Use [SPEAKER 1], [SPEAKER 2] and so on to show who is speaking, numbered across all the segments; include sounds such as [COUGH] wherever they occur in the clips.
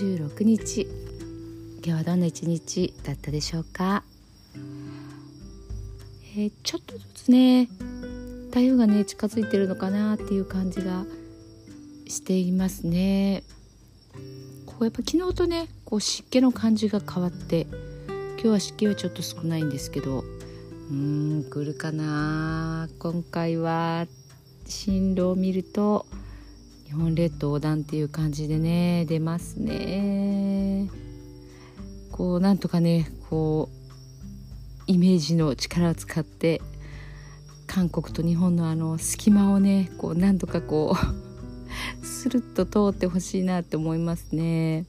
[SPEAKER 1] 26日。今日はどんな一日だったでしょうか、えー、ちょっとずつね台風がね近づいてるのかなっていう感じがしていますね。こうやっぱ昨日とねこう湿気の感じが変わって今日は湿気はちょっと少ないんですけど。うーん来るかな？今回は進路を見ると。日本列島横断っていう感じでね出ますね。こうなんとかねこうイメージの力を使って韓国と日本のあの隙間をねこうなんとかこう [LAUGHS] スルッと通ってほしいなって思いますね。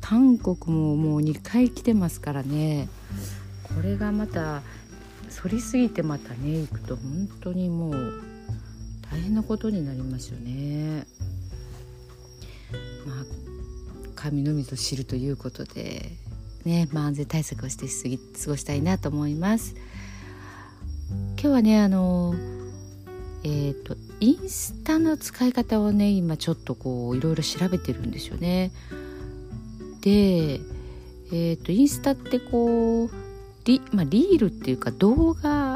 [SPEAKER 1] 韓国ももう2回来てますからね。これがまた反りすぎてまたね行くと本当にもう大変なことになりますよね。まあ神のみぞ知るということでね、まあ、安全対策をして過ごしたいなと思います。今日はねあのえっ、ー、とインスタの使い方をね今ちょっとこういろいろ調べてるんですよね。でえっ、ー、とインスタってこうリ,、まあ、リールっていうか動画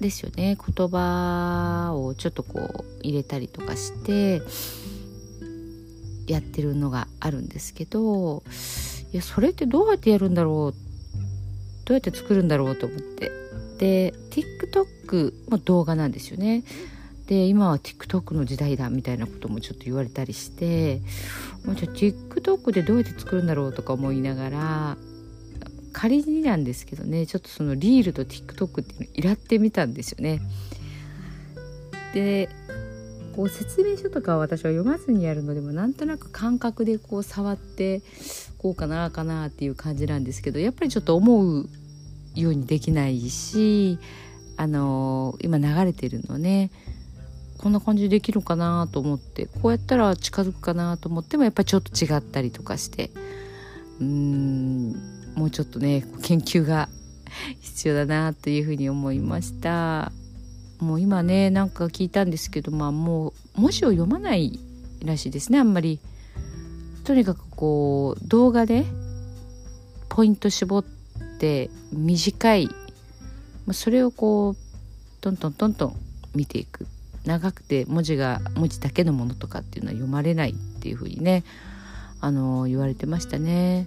[SPEAKER 1] ですよね。言葉をちょっとこう入れたりとかしてやってるのがあるんですけどいやそれってどうやってやるんだろう？どうやって作るんだろうと思って。で TikTok も動画なんですよね。で今は TikTok の時代だみたいなこともちょっと言われたりしてもうじゃあ TikTok でどうやって作るんだろうとか思いながら仮になんですけどねちょっとそのリールと TikTok っていうのをいらってみたんですよね。でこう説明書とかは私は読まずにやるのでもなんとなく感覚でこう触ってこうかなかなっていう感じなんですけどやっぱりちょっと思うようにできないしあの今流れてるのねこんな感じでできるかなと思ってこうやったら近づくかなと思ってもやっぱりちょっと違ったりとかしてうーんもうちょっとね研究が [LAUGHS] 必要だなというふうに思いました。もう今ねなんか聞いたんですけどまあもう文字を読まないらしいですねあんまり。とにかくこう動画でポイント絞って短い。それをこうトントントントン見ていく。長くて文字が文字だけのものとかっていうのは読まれないっていうふうにねあの言われてましたね。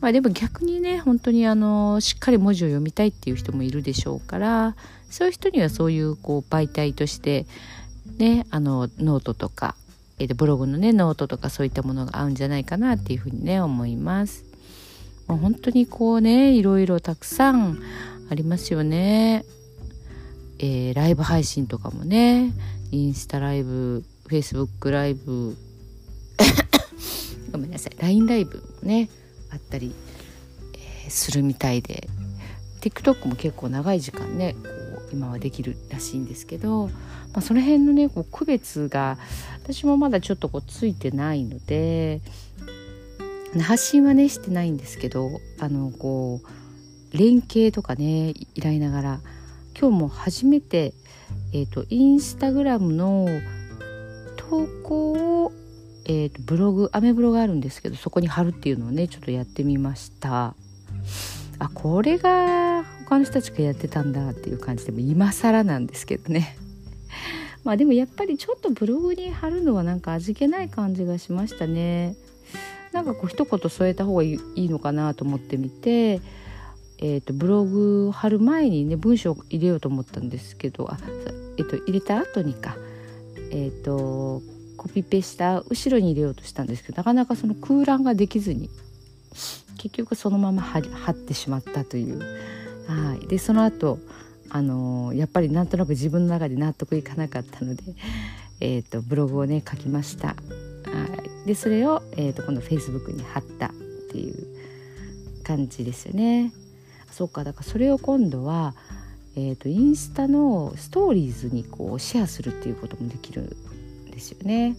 [SPEAKER 1] まあでも逆にね本当にあのしっかり文字を読みたいっていう人もいるでしょうからそういう人にはそういうこう媒体としてねあのノートとか、えー、ブログのねノートとかそういったものが合うんじゃないかなっていうふうにね思います。もう本当にこうねいろいろたくさんありますよね。えー、ライブ配信とかもねインスタライブフェイスブックライブ [COUGHS] ごめんなさい LINE ライブもねあったり、え、するみたいで TikTok も結構長い時間ねこう今はできるらしいんですけど、まあ、その辺のねこう区別が私もまだちょっとこうついてないので発信はねしてないんですけどあのこう連携とかね依頼ながら今日も初めて、えーと、とインスタグラムの投稿をえーと、ブログアメブロがあるんですけどそこに貼るっていうのをねちょっとやってみました。あこれが他の人たちがやってたんだっていう感じでも今更なんですけどね。[LAUGHS] まあでもやっぱりちょっとブログに貼るのはなんか味気ない感じがしましたね。なんかこう一言添えた方がいいのかなと思ってみてえーと、ブログ貼る前にね文章を入れようと思ったんですけどあ、えーと、入れた後にか。えっ、ー、とコピペした後ろに入れようとしたんですけどなかなかその空欄ができずに結局そのまま貼ってしまったという。はい、でその後あのー、やっぱりなんとなく自分の中で納得いかなかったので、えーと、ブログをね書きました。はい、でそれを、えーと、今度フェイスブックに貼ったっていう感じですよね。そうかだからそれを今度は、えーとインスタのストーリーズにこうシェアするっていうこともできるですよね。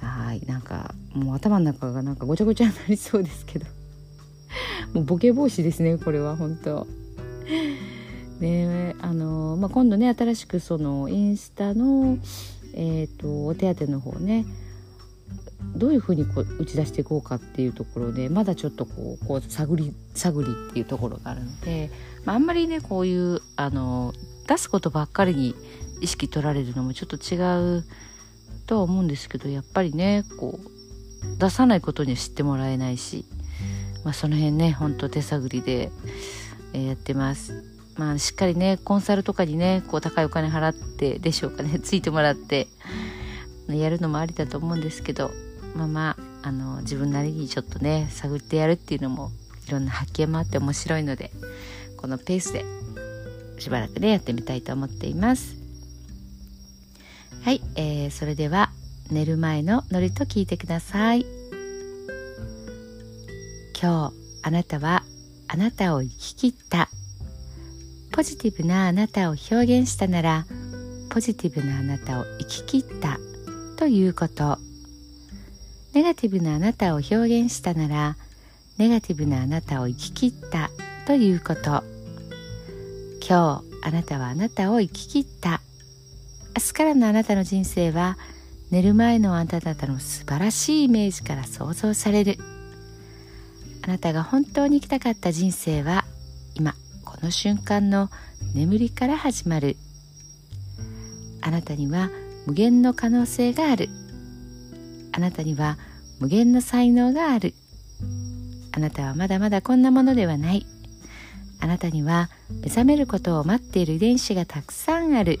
[SPEAKER 1] はいなんかもう頭の中がなんかごちゃごちゃになりそうですけど [LAUGHS] もうボケ防止ですねこれは本当ねあのまあ、今度ね新しくそのインスタの、えーと、お手当の方ねどういうふうにこう打ち出していこうかっていうところでまだちょっとこうこう探り探りっていうところがあるので、まあ、あんまりねこういうあの出すことばっかりに意識取られるのもちょっと違うとは思うんですけどやっぱりねこう出さないことには知ってもらえないし、まあ、その辺ねほんと手探りで、えー、やってます。まあ、しっかりねコンサルとかにねこう高いお金払ってでしょうかね [LAUGHS] ついてもらってやるのもありだと思うんですけどまあまああの自分なりにちょっとね探ってやるっていうのもいろんな発見もあって面白いのでこのペースでしばらくねやってみたいと思っていますはい、えー、それでは寝る前のノリと聞いてください。今日あなたはあなたを生き切った。ポジティブなあなたを表現したならポジティブなあなたを生き切った。ということ。ネガティブなあなたを表現したならネガティブなあなたを生き切った。ということ。今日あなたはあなたを生き切った。からのあなたの人生は寝る前のあなた方の素晴らしいイメージから想像される。あなたが本当に生きたかった人生は今この瞬間の眠りから始まる。あなたには無限の可能性がある。あなたには無限の才能がある。あなたはまだまだこんなものではない。あなたには目覚めることを待っている遺伝子がたくさんある。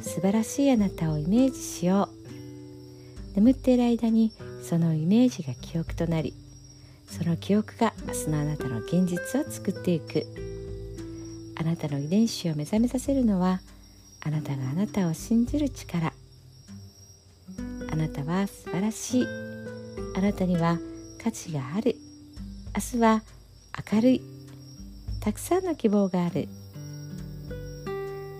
[SPEAKER 1] 素晴らしいあなたをイメージしよう。眠っている間にそのイメージが記憶となりその記憶が明日のあなたの現実を作っていく。あなたの遺伝子を目覚めさせるのはあなたがあなたを信じる力。あなたは素晴らしい。あなたには価値がある。明日は明るい。たくさんの希望がある。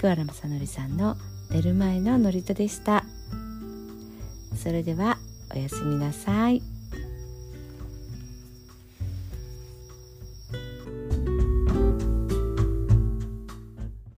[SPEAKER 1] 桑原正則さんの寝る前の祝詞でしたそれではおやすみなさい。